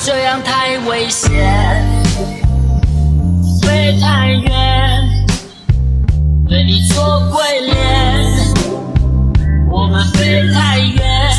这样太危险，飞太远，对你做鬼脸。我们飞太远，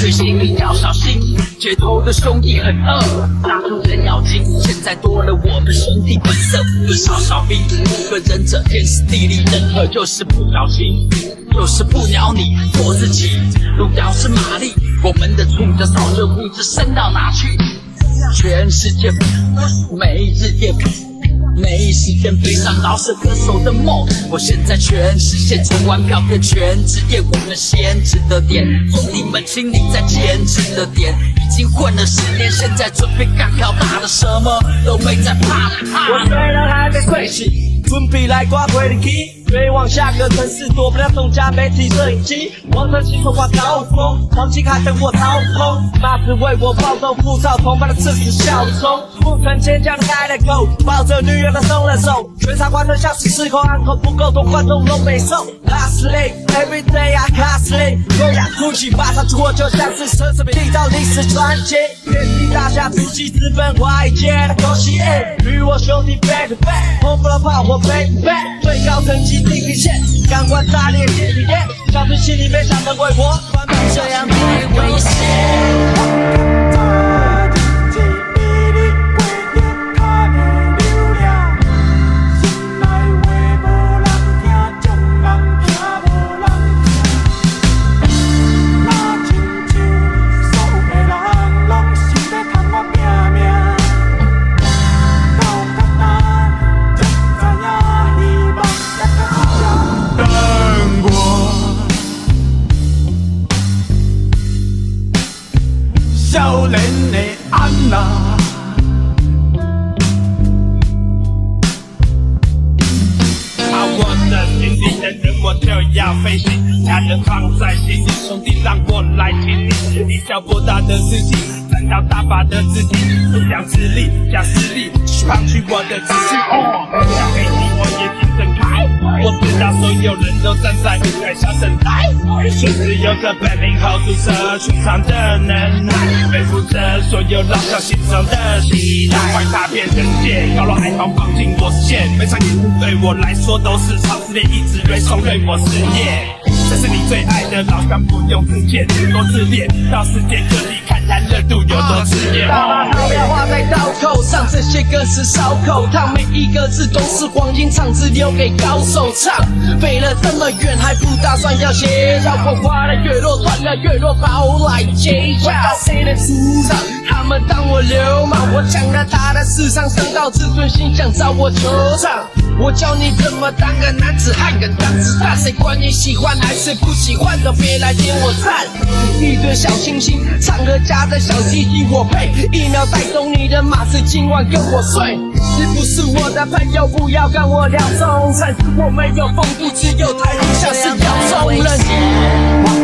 小确幸你要小心。街头的兄弟很饿，大肚人要紧。现在多了我们兄弟本色，五个少少兵，五个忍者，天时地利人和，就是不小心，就是不鸟你，做自己。路遥是马力，我们的冲着烧热物质升到哪去？全世界每日夜没时间背上饶舌歌手的梦，我现在全实现，从玩票变全职业，我们先值得点，兄弟们，请你再坚持的点，已经混了十年，现在准备干票大的，什么都没在怕的怕。我虽然还没睡醒，准备来刮回力气。飞往下个城市，躲不了众家媒体摄影机。望着星空挂高峰，黄金海等我掏空。马子为我暴动，浮躁同伴的刺死小虫。不曾尖叫的开了口，抱着女友的松了手。全场观众像是失控，暗口不够多，观众都没受。Last day every day I costly，优雅哭泣，马上出货就像是奢侈品，缔造历史传奇。遍地大侠突击，直奔华尔街的游戏。与我兄弟 back to back，轰不了炮火 back to back，最高。地平线，感官炸裂，心里面，小心心里面想的怪婆，的安娜，把我的心里的人我就要飞行，家人放在心里，兄弟让我来听你，一小博大的事情，赚到大把的资金，不讲实力，讲实力，抛弃我的自信，我知道所有人都站在舞台上等待，确实有着本领 hold 住这全场的能耐，背负着所有老小心中的期待，快踏遍人界，高楼海棠放进我视线，每场演出对我来说都是超试炼，一直锐冲对我事业。这是你最爱的老乡，不用自荐，多自恋，到世界各地看热度有多炽烈。大把好料画在刀口上，这些歌词烧口烫，每一个字都是黄金唱，词留给高手唱。飞了这么远，还不打算要歇脚？我花了越多，赚了越多，跑来接驾。谁的主场？他们当我流氓，我抢了他的市场，升到自尊心想找我球场。我教你怎么当个男子汉，跟当子弹。谁管你喜欢还是不喜欢，都别来点我赞。一堆小清新，唱歌夹着小鸡鸡，我配。一秒带走你的马子今晚跟我睡。你不是我的朋友，不要跟我聊忠诚。我没有风度，只有态度，像是要中人。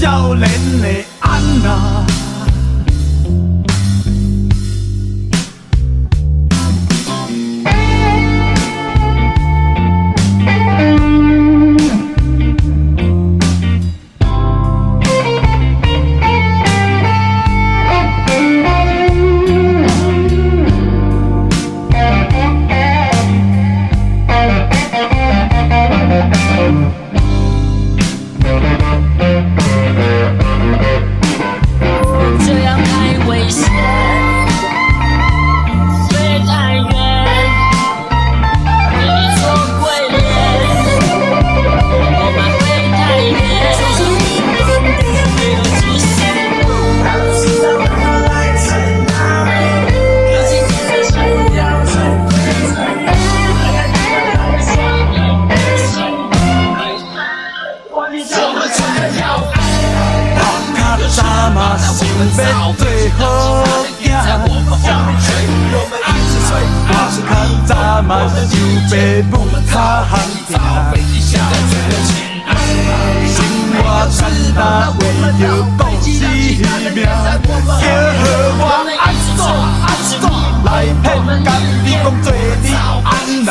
少年的安娜。想要做好囝，我较早嘛想爸母较行行。生活简单，为着故事命，叫我安怎安怎来骗？干你讲做你安啦。